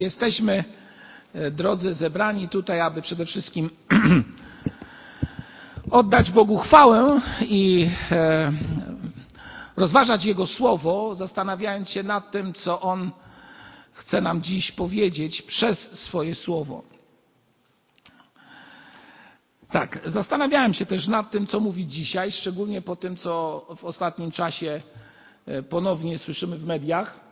Jesteśmy, drodzy, zebrani tutaj, aby przede wszystkim oddać Bogu chwałę i rozważać Jego Słowo, zastanawiając się nad tym, co On chce nam dziś powiedzieć przez swoje Słowo. Tak, zastanawiałem się też nad tym, co mówić dzisiaj, szczególnie po tym, co w ostatnim czasie ponownie słyszymy w mediach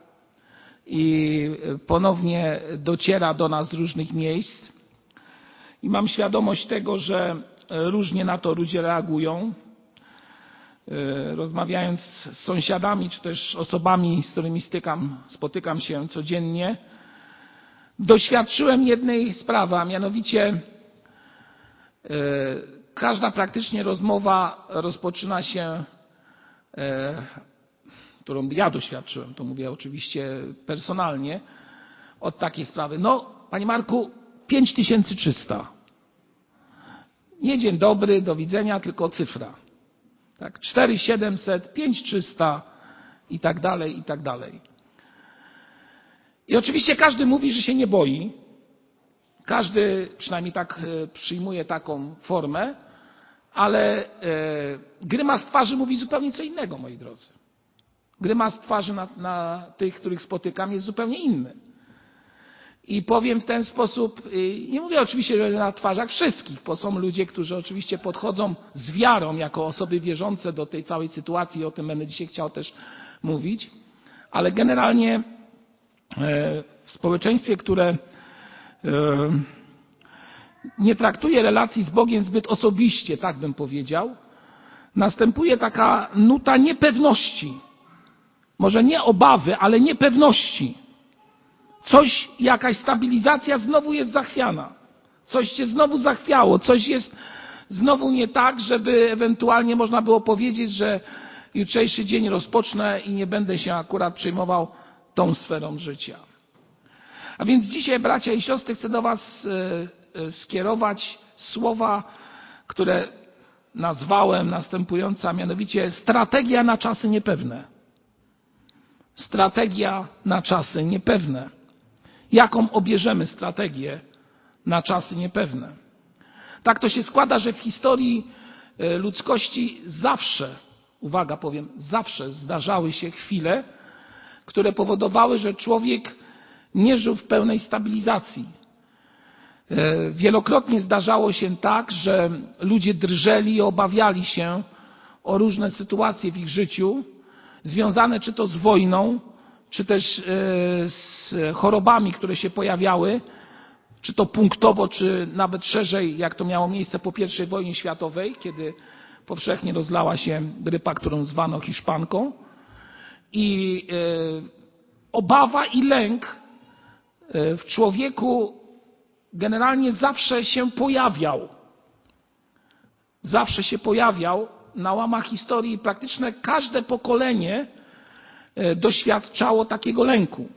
i ponownie dociera do nas z różnych miejsc. I mam świadomość tego, że różnie na to ludzie reagują. Rozmawiając z sąsiadami, czy też osobami, z którymi stykam, spotykam się codziennie, doświadczyłem jednej sprawy, a mianowicie każda praktycznie rozmowa rozpoczyna się którą ja doświadczyłem, to mówię oczywiście personalnie, od takiej sprawy. No, panie Marku, 5300. Nie dzień dobry, do widzenia, tylko cyfra. Tak, 4700, 5300 i tak dalej, i tak dalej. I oczywiście każdy mówi, że się nie boi. Każdy przynajmniej tak przyjmuje taką formę, ale grymas twarzy mówi zupełnie co innego, moi drodzy. Grymas twarzy na, na tych, których spotykam, jest zupełnie inny. I powiem w ten sposób, nie mówię oczywiście, że na twarzach wszystkich, bo są ludzie, którzy oczywiście podchodzą z wiarą jako osoby wierzące do tej całej sytuacji i o tym będę dzisiaj chciał też mówić, ale generalnie w społeczeństwie, które nie traktuje relacji z Bogiem zbyt osobiście, tak bym powiedział, następuje taka nuta niepewności może nie obawy, ale niepewności. Coś, jakaś stabilizacja znowu jest zachwiana. Coś się znowu zachwiało, coś jest znowu nie tak, żeby ewentualnie można było powiedzieć, że jutrzejszy dzień rozpocznę i nie będę się akurat przejmował tą sferą życia. A więc dzisiaj, bracia i siostry, chcę do Was skierować słowa, które nazwałem następujące, a mianowicie strategia na czasy niepewne. Strategia na czasy niepewne. Jaką obierzemy strategię na czasy niepewne? Tak to się składa, że w historii ludzkości zawsze, uwaga powiem, zawsze zdarzały się chwile, które powodowały, że człowiek nie żył w pełnej stabilizacji. Wielokrotnie zdarzało się tak, że ludzie drżeli i obawiali się o różne sytuacje w ich życiu, związane czy to z wojną, czy też z chorobami, które się pojawiały, czy to punktowo, czy nawet szerzej, jak to miało miejsce po I wojnie światowej, kiedy powszechnie rozlała się grypa, którą zwano hiszpanką. I obawa i lęk w człowieku generalnie zawsze się pojawiał. Zawsze się pojawiał na łamach historii praktycznie każde pokolenie doświadczało takiego lęku.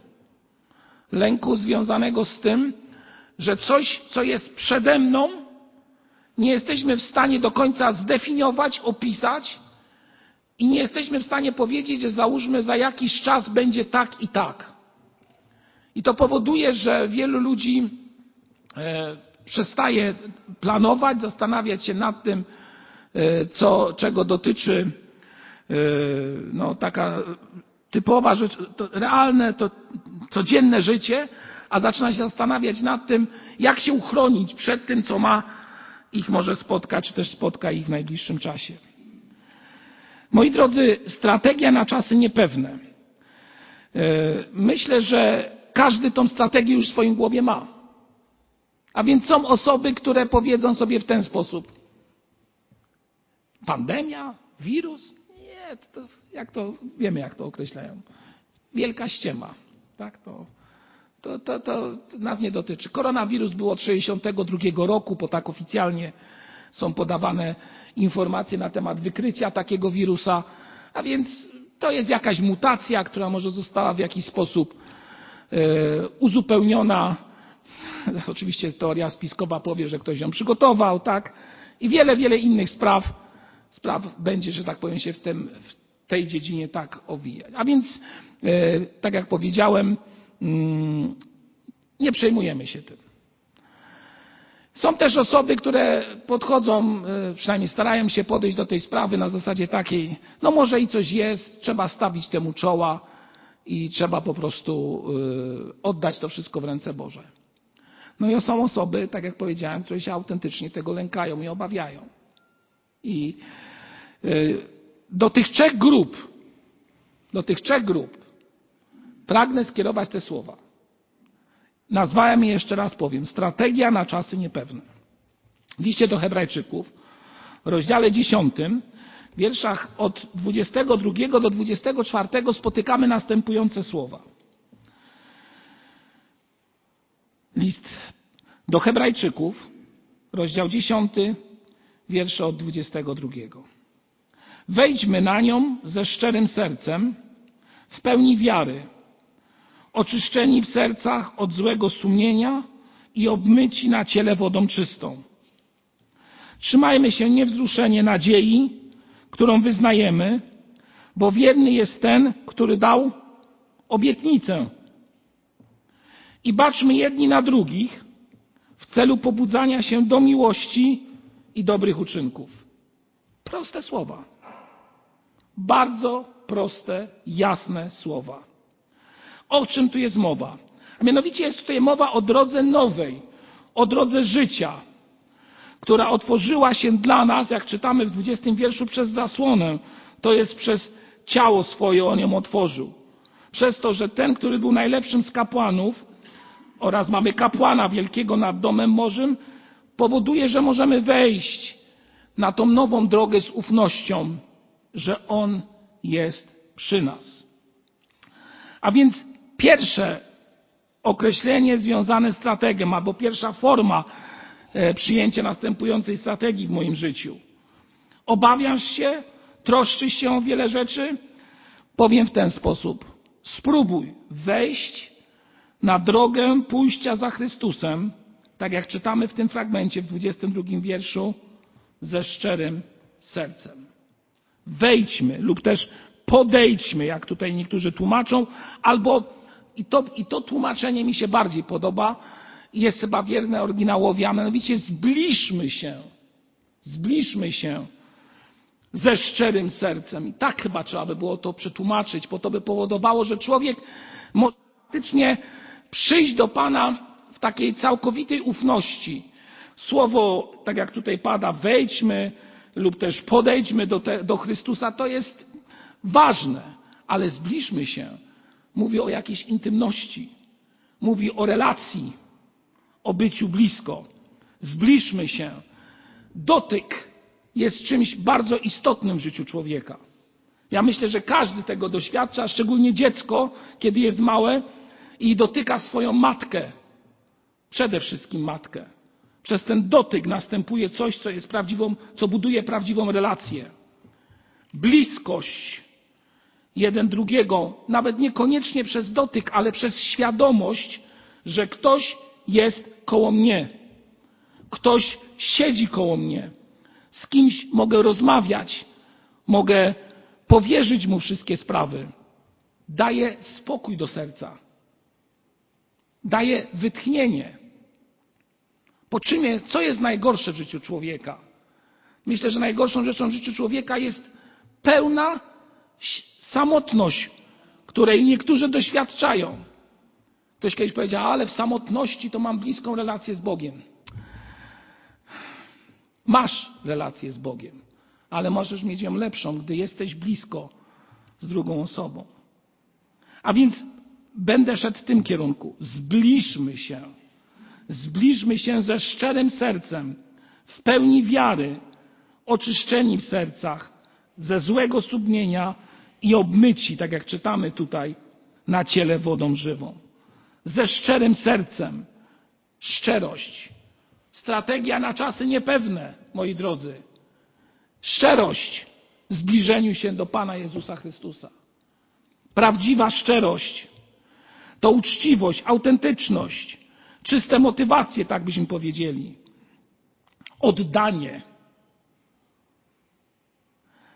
Lęku związanego z tym, że coś, co jest przede mną, nie jesteśmy w stanie do końca zdefiniować, opisać i nie jesteśmy w stanie powiedzieć, że załóżmy za jakiś czas będzie tak i tak. I to powoduje, że wielu ludzi przestaje planować, zastanawiać się nad tym, co, czego dotyczy no, taka typowa rzecz, to realne, to codzienne życie, a zaczyna się zastanawiać nad tym, jak się uchronić przed tym, co ma ich może spotkać, czy też spotka ich w najbliższym czasie. Moi drodzy, strategia na czasy niepewne. Myślę, że każdy tą strategię już w swoim głowie ma. A więc są osoby, które powiedzą sobie w ten sposób: Pandemia? Wirus? Nie, to, jak to, wiemy jak to określają. Wielka ściema. Tak, to, to, to, to nas nie dotyczy. Koronawirus był od 1962 roku, bo tak oficjalnie są podawane informacje na temat wykrycia takiego wirusa, a więc to jest jakaś mutacja, która może została w jakiś sposób e, uzupełniona. Oczywiście teoria spiskowa powie, że ktoś ją przygotował, tak? I wiele, wiele innych spraw spraw będzie, że tak powiem, się w, tym, w tej dziedzinie tak owijać. A więc, tak jak powiedziałem, mm, Nie przejmujemy się tym. Są też osoby, które podchodzą, y, przynajmniej starają się podejść do tej sprawy na zasadzie takiej, no może i coś jest, trzeba stawić temu czoła i trzeba po prostu y, oddać to wszystko w ręce Boże. No i są osoby, tak jak powiedziałem, które się autentycznie tego lękają i obawiają. I y, do tych trzech grup, do tych trzech grup pragnę skierować te słowa. Nazwałem je jeszcze raz powiem. Strategia na czasy niepewne. W liście do Hebrajczyków, w rozdziale 10, w wierszach od 22 do 24 spotykamy następujące słowa. List do Hebrajczyków, rozdział 10, wiersze od 22. Wejdźmy na nią ze szczerym sercem, w pełni wiary, oczyszczeni w sercach od złego sumienia i obmyci na ciele wodą czystą. Trzymajmy się niewzruszenie nadziei, którą wyznajemy, bo wierny jest ten, który dał obietnicę. I baczmy jedni na drugich w celu pobudzania się do miłości i dobrych uczynków. Proste słowa. Bardzo proste, jasne słowa. O czym tu jest mowa? A mianowicie jest tutaj mowa o drodze nowej, o drodze życia, która otworzyła się dla nas, jak czytamy w 20 wierszu, przez zasłonę. To jest przez ciało swoje on ją otworzył. Przez to, że ten, który był najlepszym z kapłanów, oraz mamy kapłana wielkiego nad domem Morzym, powoduje, że możemy wejść na tą nową drogę z ufnością, że On jest przy nas. A więc pierwsze określenie związane z strategią, albo pierwsza forma e, przyjęcia następującej strategii w moim życiu. Obawiasz się, troszczysz się o wiele rzeczy? Powiem w ten sposób. Spróbuj wejść na drogę pójścia za Chrystusem, tak jak czytamy w tym fragmencie w 22 wierszu, ze szczerym sercem. Wejdźmy lub też podejdźmy, jak tutaj niektórzy tłumaczą, albo i to, i to tłumaczenie mi się bardziej podoba, jest chyba wierne oryginałowi, a mianowicie zbliżmy się, zbliżmy się ze szczerym sercem. I tak chyba trzeba by było to przetłumaczyć, bo to by powodowało, że człowiek może faktycznie przyjść do Pana w takiej całkowitej ufności. Słowo, tak jak tutaj pada, wejdźmy lub też podejdźmy do, te, do Chrystusa, to jest ważne, ale zbliżmy się. Mówi o jakiejś intymności, mówi o relacji, o byciu blisko. Zbliżmy się. Dotyk jest czymś bardzo istotnym w życiu człowieka. Ja myślę, że każdy tego doświadcza, szczególnie dziecko, kiedy jest małe, i dotyka swoją matkę. Przede wszystkim matkę. Przez ten dotyk następuje coś, co jest prawdziwą, co buduje prawdziwą relację. Bliskość jeden drugiego, nawet niekoniecznie przez dotyk, ale przez świadomość, że ktoś jest koło mnie. Ktoś siedzi koło mnie. Z kimś mogę rozmawiać. Mogę powierzyć mu wszystkie sprawy. Daje spokój do serca daje wytchnienie. Po czym, co jest najgorsze w życiu człowieka? Myślę, że najgorszą rzeczą w życiu człowieka jest pełna samotność, której niektórzy doświadczają. Ktoś kiedyś powiedział, ale w samotności to mam bliską relację z Bogiem. Masz relację z Bogiem, ale możesz mieć ją lepszą, gdy jesteś blisko z drugą osobą. A więc będę szedł w tym kierunku. Zbliżmy się. Zbliżmy się ze szczerym sercem, w pełni wiary, oczyszczeni w sercach, ze złego sumienia i obmyci, tak jak czytamy tutaj, na ciele wodą żywą. Ze szczerym sercem. Szczerość. Strategia na czasy niepewne, moi drodzy. Szczerość w zbliżeniu się do Pana Jezusa Chrystusa. Prawdziwa szczerość to uczciwość, autentyczność, czyste motywacje, tak byśmy powiedzieli. Oddanie.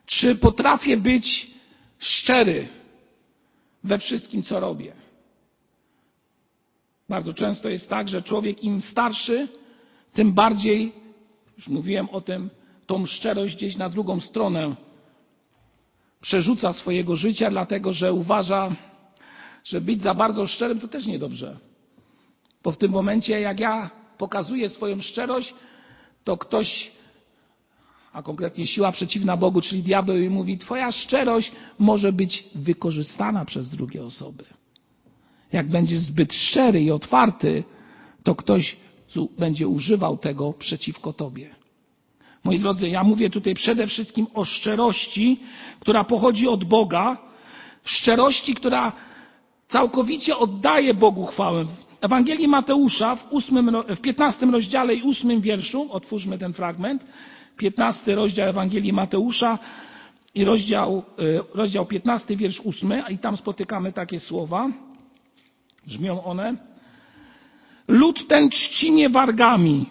Czy potrafię być szczery we wszystkim, co robię? Bardzo często jest tak, że człowiek im starszy, tym bardziej, już mówiłem o tym, tą szczerość gdzieś na drugą stronę przerzuca swojego życia, dlatego że uważa, że być za bardzo szczerym to też niedobrze. Bo w tym momencie, jak ja pokazuję swoją szczerość, to ktoś, a konkretnie siła przeciwna Bogu, czyli diabeł, mówi: Twoja szczerość może być wykorzystana przez drugie osoby. Jak będziesz zbyt szczery i otwarty, to ktoś będzie używał tego przeciwko tobie. Moi drodzy, ja mówię tutaj przede wszystkim o szczerości, która pochodzi od Boga, szczerości, która całkowicie oddaje Bogu chwałę. W Ewangelii Mateusza w, 8, w 15 rozdziale i 8 wierszu, otwórzmy ten fragment, 15 rozdział Ewangelii Mateusza i rozdział, e, rozdział 15, wiersz 8, i tam spotykamy takie słowa. Brzmią one. Lud ten czci mnie wargami,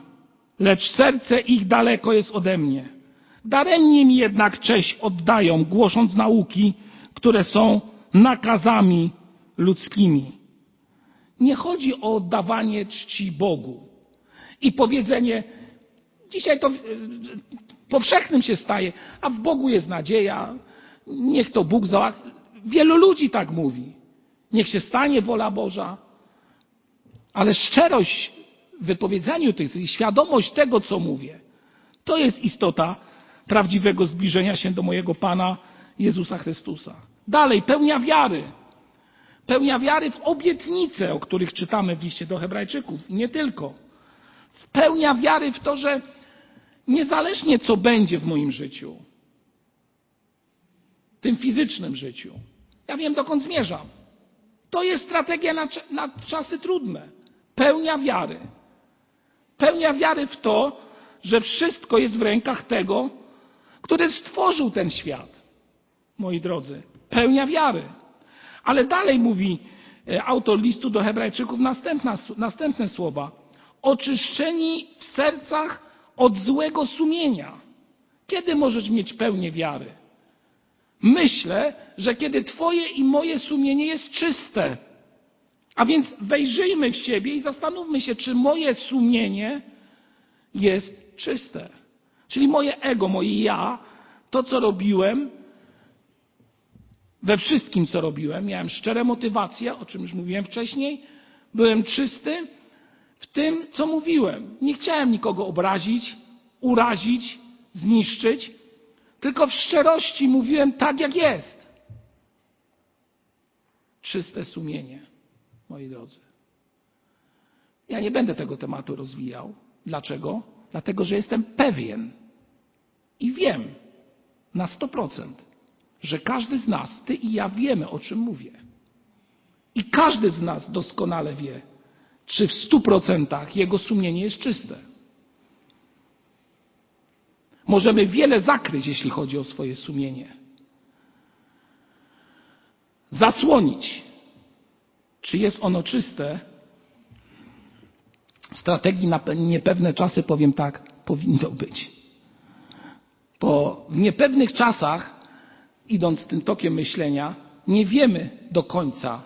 lecz serce ich daleko jest ode mnie. Daremnie mi jednak cześć oddają, głosząc nauki, które są nakazami ludzkimi. Nie chodzi o oddawanie czci Bogu i powiedzenie, dzisiaj to powszechnym się staje, a w Bogu jest nadzieja, niech to Bóg załatwi. Wielu ludzi tak mówi. Niech się stanie wola Boża. Ale szczerość w wypowiedzeniu tych i świadomość tego, co mówię, to jest istota prawdziwego zbliżenia się do mojego Pana Jezusa Chrystusa. Dalej, pełnia wiary. Pełnia wiary w obietnice, o których czytamy w liście do Hebrajczyków nie tylko. Pełnia wiary w to, że niezależnie co będzie w moim życiu, tym fizycznym życiu, ja wiem dokąd zmierzam. To jest strategia na, na czasy trudne. Pełnia wiary. Pełnia wiary w to, że wszystko jest w rękach tego, który stworzył ten świat. Moi drodzy, pełnia wiary. Ale dalej mówi e, autor listu do Hebrajczyków następna, następne słowa. Oczyszczeni w sercach od złego sumienia. Kiedy możesz mieć pełnię wiary? Myślę, że kiedy Twoje i moje sumienie jest czyste. A więc wejrzyjmy w siebie i zastanówmy się, czy moje sumienie jest czyste. Czyli moje ego, moje ja, to co robiłem, we wszystkim co robiłem, miałem szczere motywacje, o czym już mówiłem wcześniej, byłem czysty w tym, co mówiłem. Nie chciałem nikogo obrazić, urazić, zniszczyć, tylko w szczerości mówiłem tak, jak jest. Czyste sumienie, moi drodzy. Ja nie będę tego tematu rozwijał. Dlaczego? Dlatego, że jestem pewien i wiem na 100%, że każdy z nas, ty i ja wiemy, o czym mówię. I każdy z nas doskonale wie, czy w 100% jego sumienie jest czyste. Możemy wiele zakryć, jeśli chodzi o swoje sumienie. Zasłonić. Czy jest ono czyste? W strategii na niepewne czasy powiem tak, powinno być. Bo w niepewnych czasach, idąc tym tokiem myślenia, nie wiemy do końca,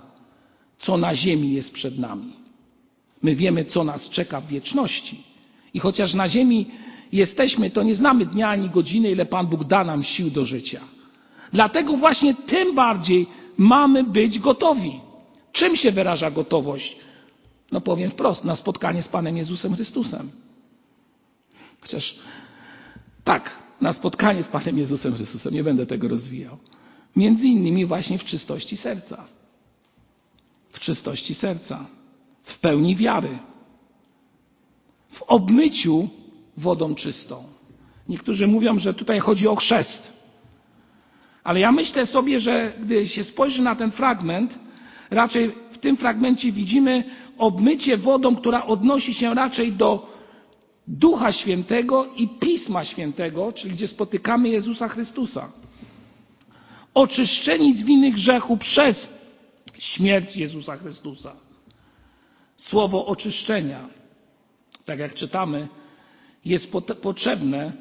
co na ziemi jest przed nami. My wiemy, co nas czeka w wieczności. I chociaż na ziemi jesteśmy, to nie znamy dnia ani godziny, ile Pan Bóg da nam sił do życia. Dlatego właśnie tym bardziej mamy być gotowi. Czym się wyraża gotowość? No powiem wprost, na spotkanie z Panem Jezusem Chrystusem. Chociaż tak, na spotkanie z Panem Jezusem Chrystusem, nie będę tego rozwijał. Między innymi właśnie w czystości serca. W czystości serca, w pełni wiary, w obmyciu wodą czystą. Niektórzy mówią, że tutaj chodzi o chrzest. Ale ja myślę sobie, że gdy się spojrzy na ten fragment, raczej w tym fragmencie widzimy obmycie wodą, która odnosi się raczej do Ducha Świętego i Pisma Świętego, czyli gdzie spotykamy Jezusa Chrystusa. Oczyszczeni z winy grzechu przez śmierć Jezusa Chrystusa. Słowo oczyszczenia, tak jak czytamy, jest potrzebne,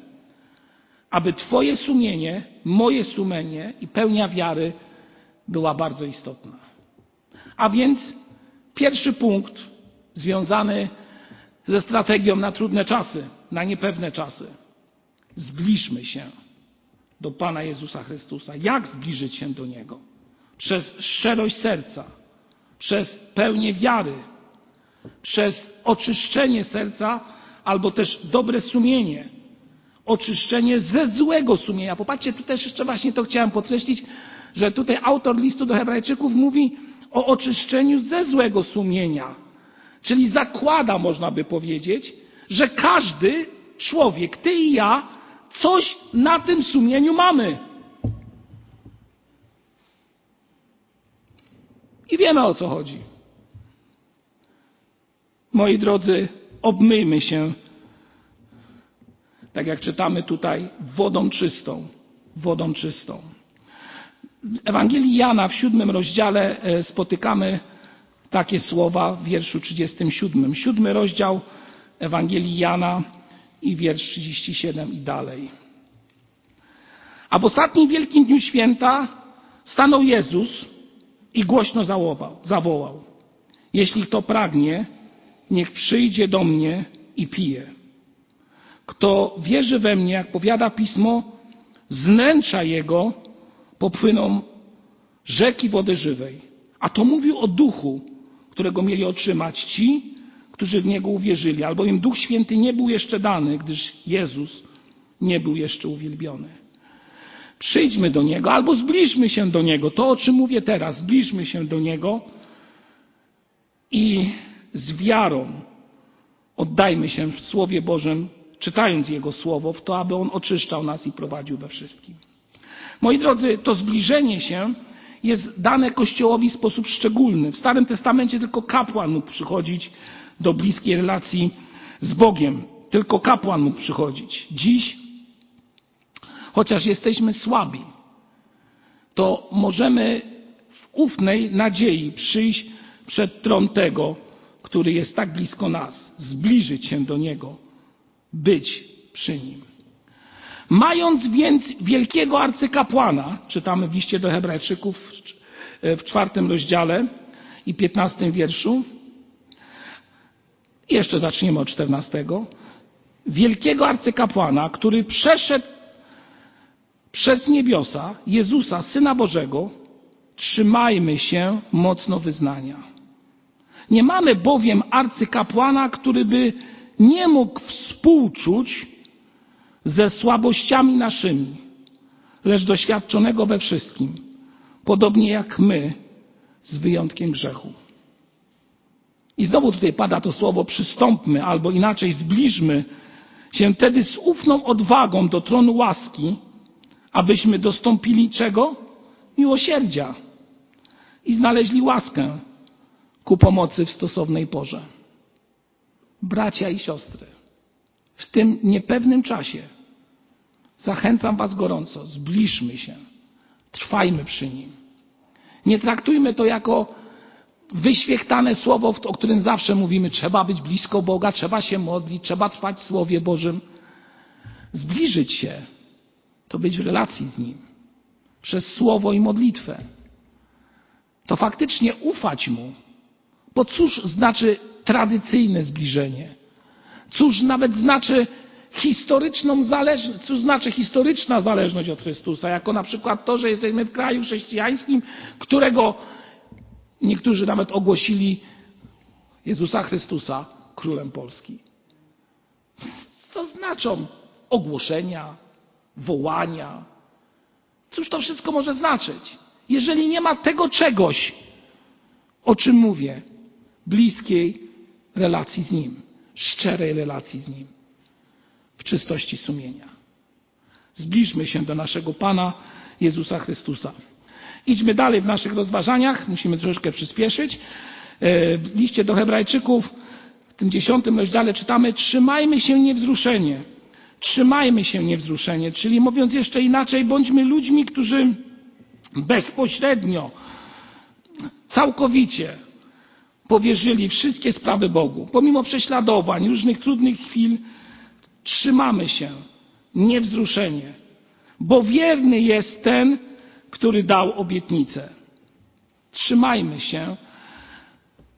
aby Twoje sumienie, moje sumienie i pełnia wiary była bardzo istotna. A więc pierwszy punkt związany ze strategią na trudne czasy, na niepewne czasy. Zbliżmy się do Pana Jezusa Chrystusa. Jak zbliżyć się do Niego? Przez szczerość serca, przez pełnię wiary, przez oczyszczenie serca albo też dobre sumienie, oczyszczenie ze złego sumienia. Popatrzcie, tu też jeszcze właśnie to chciałem podkreślić, że tutaj autor listu do Hebrajczyków mówi o oczyszczeniu ze złego sumienia. Czyli zakłada, można by powiedzieć, że każdy człowiek, ty i ja, coś na tym sumieniu mamy. I wiemy o co chodzi. Moi drodzy, obmyjmy się, tak jak czytamy tutaj, wodą czystą. Wodą czystą. W Ewangelii Jana w siódmym rozdziale e, spotykamy takie słowa w wierszu 37. Siódmy rozdział Ewangelii Jana i wiersz 37 i dalej. A w ostatnim wielkim dniu święta stanął Jezus i głośno zawołał, zawołał. Jeśli kto pragnie, niech przyjdzie do mnie i pije. Kto wierzy we mnie, jak powiada pismo, z wnętrza jego popłyną rzeki wody żywej. A to mówił o duchu, którego mieli otrzymać ci, którzy w niego uwierzyli, albowiem Duch Święty nie był jeszcze dany, gdyż Jezus nie był jeszcze uwielbiony. Przyjdźmy do Niego albo zbliżmy się do Niego. To, o czym mówię teraz, zbliżmy się do Niego i z wiarą oddajmy się w Słowie Bożym, czytając Jego Słowo, w to, aby On oczyszczał nas i prowadził we wszystkim. Moi drodzy, to zbliżenie się jest dane Kościołowi w sposób szczególny. W Starym Testamencie tylko kapłan mógł przychodzić do bliskiej relacji z Bogiem. Tylko kapłan mógł przychodzić. Dziś, chociaż jesteśmy słabi, to możemy w ufnej nadziei przyjść przed tron tego, który jest tak blisko nas, zbliżyć się do Niego, być przy Nim. Mając więc wielkiego arcykapłana, czytamy w liście do Hebrajczyków w czwartym rozdziale i piętnastym wierszu, jeszcze zaczniemy od czternastego, wielkiego arcykapłana, który przeszedł przez niebiosa Jezusa, Syna Bożego, trzymajmy się mocno wyznania. Nie mamy bowiem arcykapłana, który by nie mógł współczuć ze słabościami naszymi, lecz doświadczonego we wszystkim, podobnie jak my, z wyjątkiem grzechu. I znowu tutaj pada to słowo przystąpmy, albo inaczej zbliżmy się wtedy z ufną odwagą do tronu łaski, abyśmy dostąpili czego? Miłosierdzia i znaleźli łaskę ku pomocy w stosownej porze. Bracia i siostry, w tym niepewnym czasie zachęcam Was gorąco, zbliżmy się, trwajmy przy nim. Nie traktujmy to jako wyświechtane słowo, o którym zawsze mówimy, trzeba być blisko Boga, trzeba się modlić, trzeba trwać w Słowie Bożym. Zbliżyć się to być w relacji z Nim przez Słowo i modlitwę. To faktycznie ufać Mu. Bo cóż znaczy tradycyjne zbliżenie? Cóż nawet znaczy historyczną zależność, cóż znaczy historyczna zależność od Chrystusa, jako na przykład to, że jesteśmy w kraju chrześcijańskim, którego niektórzy nawet ogłosili Jezusa Chrystusa królem Polski. Co znaczą ogłoszenia, wołania? Cóż to wszystko może znaczyć? Jeżeli nie ma tego czegoś, o czym mówię, bliskiej relacji z Nim, szczerej relacji z Nim, w czystości sumienia. Zbliżmy się do naszego Pana Jezusa Chrystusa. Idźmy dalej w naszych rozważaniach, musimy troszkę przyspieszyć. E, w liście do Hebrajczyków, w tym dziesiątym rozdziale czytamy: Trzymajmy się niewzruszenie. Trzymajmy się niewzruszenie, czyli mówiąc jeszcze inaczej, bądźmy ludźmi, którzy bezpośrednio, całkowicie powierzyli wszystkie sprawy Bogu. Pomimo prześladowań, różnych trudnych chwil, trzymamy się niewzruszenie, bo wierny jest ten, który dał obietnicę. Trzymajmy się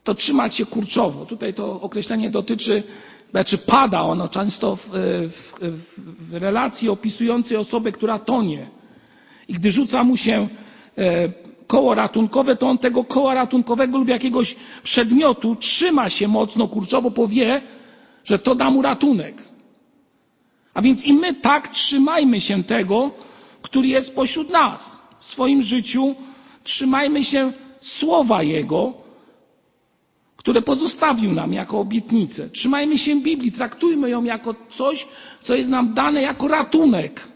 to trzymać się kurczowo. Tutaj to określenie dotyczy, znaczy pada ono często w, w, w relacji opisującej osobę, która tonie. I gdy rzuca mu się e, koło ratunkowe, to on tego koła ratunkowego lub jakiegoś przedmiotu trzyma się mocno kurczowo, bo wie, że to da mu ratunek. A więc i my tak trzymajmy się tego, który jest pośród nas. W swoim życiu trzymajmy się słowa Jego, które pozostawił nam jako obietnicę. Trzymajmy się Biblii, traktujmy ją jako coś, co jest nam dane jako ratunek.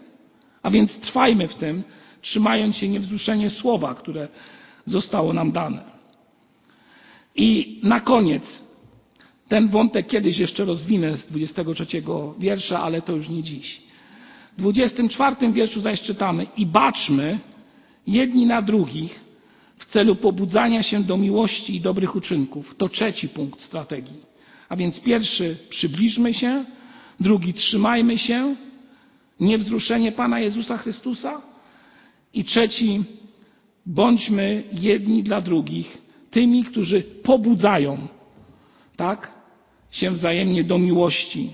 A więc trwajmy w tym, trzymając się niewzruszenie słowa, które zostało nam dane. I na koniec, ten wątek kiedyś jeszcze rozwinę z 23 wiersza, ale to już nie dziś. W 24 wierszu zaś czytamy i baczmy jedni na drugich w celu pobudzania się do miłości i dobrych uczynków. To trzeci punkt strategii. A więc pierwszy przybliżmy się, drugi trzymajmy się, niewzruszenie Pana Jezusa Chrystusa i trzeci bądźmy jedni dla drugich tymi, którzy pobudzają tak, się wzajemnie do miłości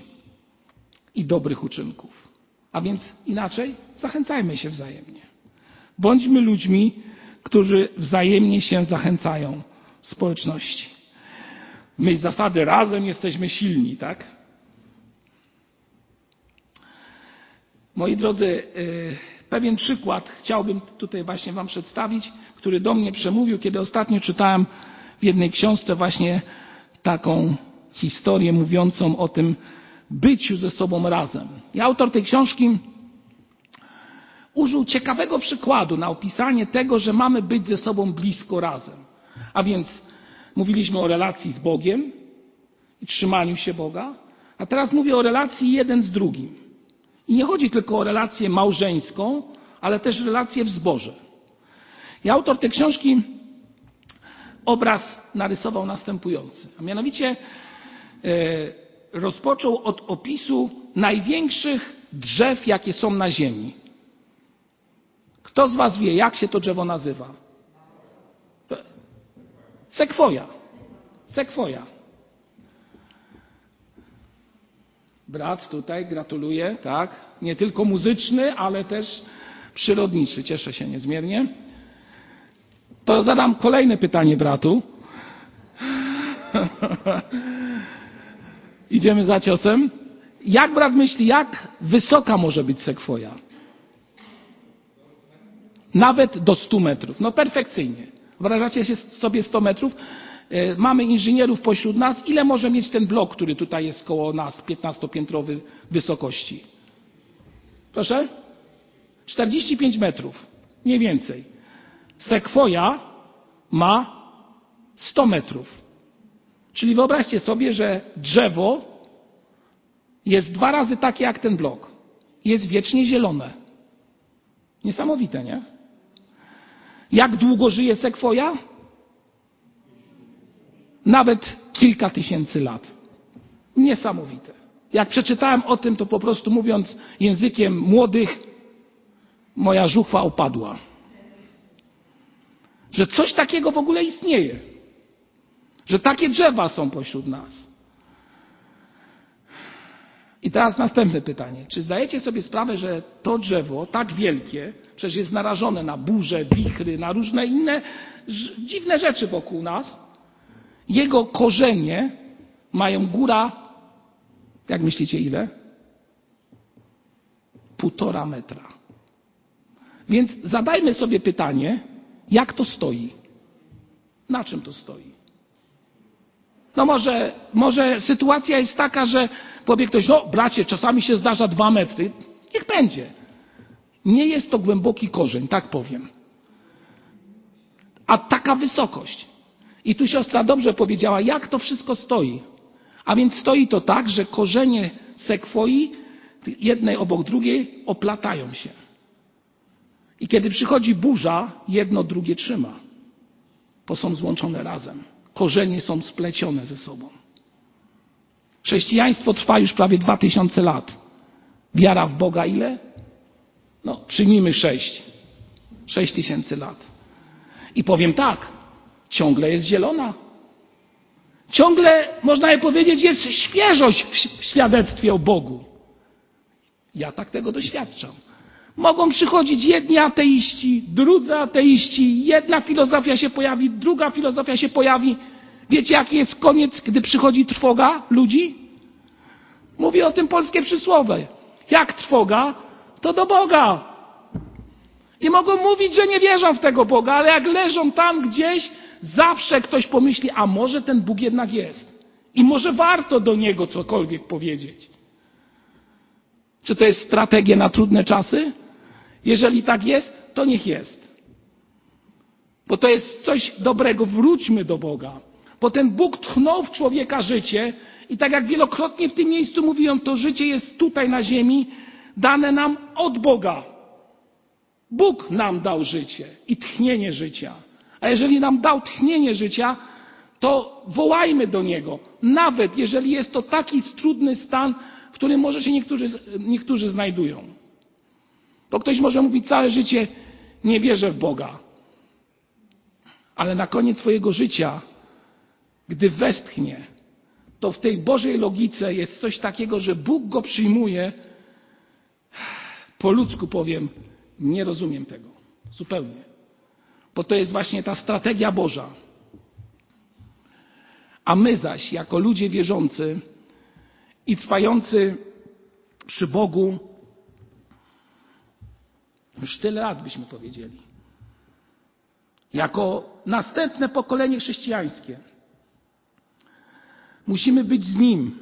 i dobrych uczynków. A więc inaczej zachęcajmy się wzajemnie. Bądźmy ludźmi, którzy wzajemnie się zachęcają w społeczności. My z zasady razem jesteśmy silni, tak? Moi drodzy, pewien przykład chciałbym tutaj właśnie Wam przedstawić, który do mnie przemówił, kiedy ostatnio czytałem w jednej książce właśnie taką historię mówiącą o tym byciu ze sobą razem. I autor tej książki użył ciekawego przykładu na opisanie tego, że mamy być ze sobą blisko razem. A więc mówiliśmy o relacji z Bogiem i trzymaniu się Boga, a teraz mówię o relacji jeden z drugim. I nie chodzi tylko o relację małżeńską, ale też relację w zborze. I autor tej książki obraz narysował następujący. A mianowicie e, rozpoczął od opisu największych drzew, jakie są na Ziemi. Kto z Was wie, jak się to drzewo nazywa? Sekwoja. Sekwoja. Brat tutaj gratuluję, tak? Nie tylko muzyczny, ale też przyrodniczy. Cieszę się niezmiernie. To zadam kolejne pytanie bratu. Idziemy za ciosem. Jak brat myśli, jak wysoka może być sekwoja? Nawet do 100 metrów. No perfekcyjnie. Wyobrażacie sobie 100 metrów? E, mamy inżynierów pośród nas. Ile może mieć ten blok, który tutaj jest koło nas, 15-piętrowy wysokości? Proszę? 45 metrów. Mniej więcej. Sekwoja ma 100 metrów. Czyli wyobraźcie sobie, że drzewo jest dwa razy takie jak ten blok. Jest wiecznie zielone. Niesamowite, nie? Jak długo żyje sekwoja? Nawet kilka tysięcy lat. Niesamowite. Jak przeczytałem o tym, to po prostu mówiąc językiem młodych, moja żuchwa opadła. Że coś takiego w ogóle istnieje. Że takie drzewa są pośród nas. I teraz następne pytanie. Czy zdajecie sobie sprawę, że to drzewo, tak wielkie, przecież jest narażone na burze, wichry, na różne inne dziwne rzeczy wokół nas, jego korzenie mają góra, jak myślicie ile? Półtora metra. Więc zadajmy sobie pytanie, jak to stoi? Na czym to stoi? No może, może sytuacja jest taka, że powie ktoś, no bracie, czasami się zdarza dwa metry. Niech będzie. Nie jest to głęboki korzeń, tak powiem. A taka wysokość. I tu siostra dobrze powiedziała, jak to wszystko stoi. A więc stoi to tak, że korzenie sekwoi, jednej obok drugiej, oplatają się. I kiedy przychodzi burza, jedno drugie trzyma, bo są złączone razem. Korzenie są splecione ze sobą. Chrześcijaństwo trwa już prawie dwa tysiące lat. Wiara w Boga ile? No, przyjmijmy sześć. Sześć tysięcy lat. I powiem tak, ciągle jest zielona. Ciągle, można by powiedzieć, jest świeżość w świadectwie o Bogu. Ja tak tego doświadczam. Mogą przychodzić jedni ateiści, drudzy ateiści, jedna filozofia się pojawi, druga filozofia się pojawi. Wiecie, jaki jest koniec, gdy przychodzi trwoga ludzi? Mówi o tym polskie przysłowie. Jak trwoga, to do Boga. I mogą mówić, że nie wierzą w tego Boga, ale jak leżą tam gdzieś, zawsze ktoś pomyśli, a może ten Bóg jednak jest. I może warto do Niego cokolwiek powiedzieć. Czy to jest strategia na trudne czasy? Jeżeli tak jest, to niech jest. Bo to jest coś dobrego. Wróćmy do Boga. Bo ten Bóg tchnął w człowieka życie i tak jak wielokrotnie w tym miejscu mówiłem, to życie jest tutaj na ziemi dane nam od Boga. Bóg nam dał życie i tchnienie życia. A jeżeli nam dał tchnienie życia, to wołajmy do Niego. Nawet jeżeli jest to taki trudny stan, w którym może się niektórzy, niektórzy znajdują. Bo ktoś może mówić całe życie, nie wierzę w Boga. Ale na koniec swojego życia, gdy westchnie, to w tej Bożej logice jest coś takiego, że Bóg go przyjmuje. Po ludzku powiem, nie rozumiem tego. Zupełnie. Bo to jest właśnie ta strategia Boża. A my zaś, jako ludzie wierzący i trwający przy Bogu, już tyle lat byśmy powiedzieli, jako następne pokolenie chrześcijańskie, musimy być z Nim,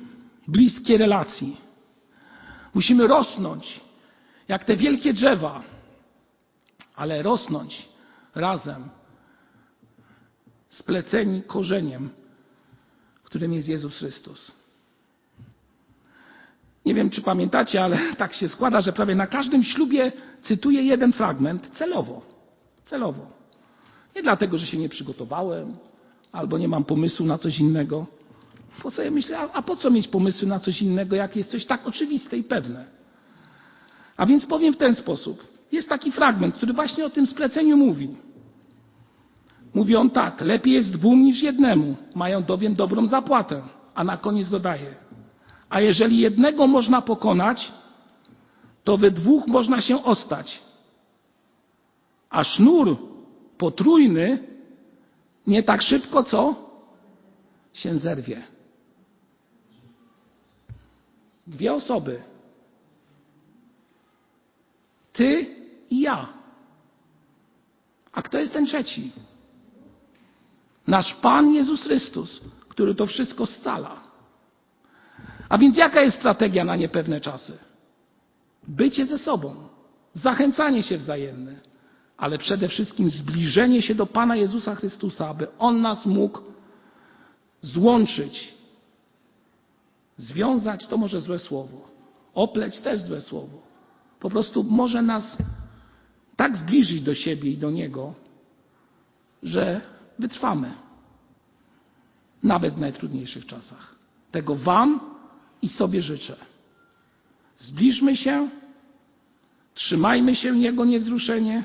bliskie relacji. Musimy rosnąć, jak te wielkie drzewa, ale rosnąć razem, spleceni korzeniem, którym jest Jezus Chrystus. Nie wiem, czy pamiętacie, ale tak się składa, że prawie na każdym ślubie cytuję jeden fragment celowo. Celowo. Nie dlatego, że się nie przygotowałem albo nie mam pomysłu na coś innego. Bo sobie myślę, a, a po co mieć pomysły na coś innego, jak jest coś tak oczywiste i pewne? A więc powiem w ten sposób. Jest taki fragment, który właśnie o tym spleceniu mówi. Mówi on tak: lepiej jest dwóm niż jednemu, mają bowiem dobrą zapłatę. A na koniec dodaje: A jeżeli jednego można pokonać, to we dwóch można się ostać. A sznur potrójny nie tak szybko co się zerwie. Dwie osoby. Ty i ja. A kto jest ten trzeci? Nasz Pan Jezus Chrystus, który to wszystko scala. A więc jaka jest strategia na niepewne czasy? Bycie ze sobą, zachęcanie się wzajemne, ale przede wszystkim zbliżenie się do Pana Jezusa Chrystusa, aby On nas mógł złączyć. Związać to może złe słowo, opleć też złe słowo. Po prostu może nas tak zbliżyć do siebie i do Niego, że wytrwamy. Nawet w najtrudniejszych czasach. Tego Wam i sobie życzę. Zbliżmy się, trzymajmy się Jego niewzruszenie,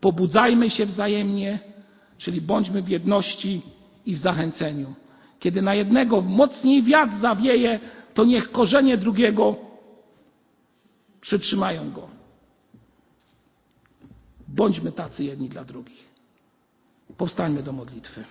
pobudzajmy się wzajemnie, czyli bądźmy w jedności i w zachęceniu. Kiedy na jednego mocniej wiatr zawieje, to niech korzenie drugiego przytrzymają go. Bądźmy tacy jedni dla drugich. Powstańmy do modlitwy.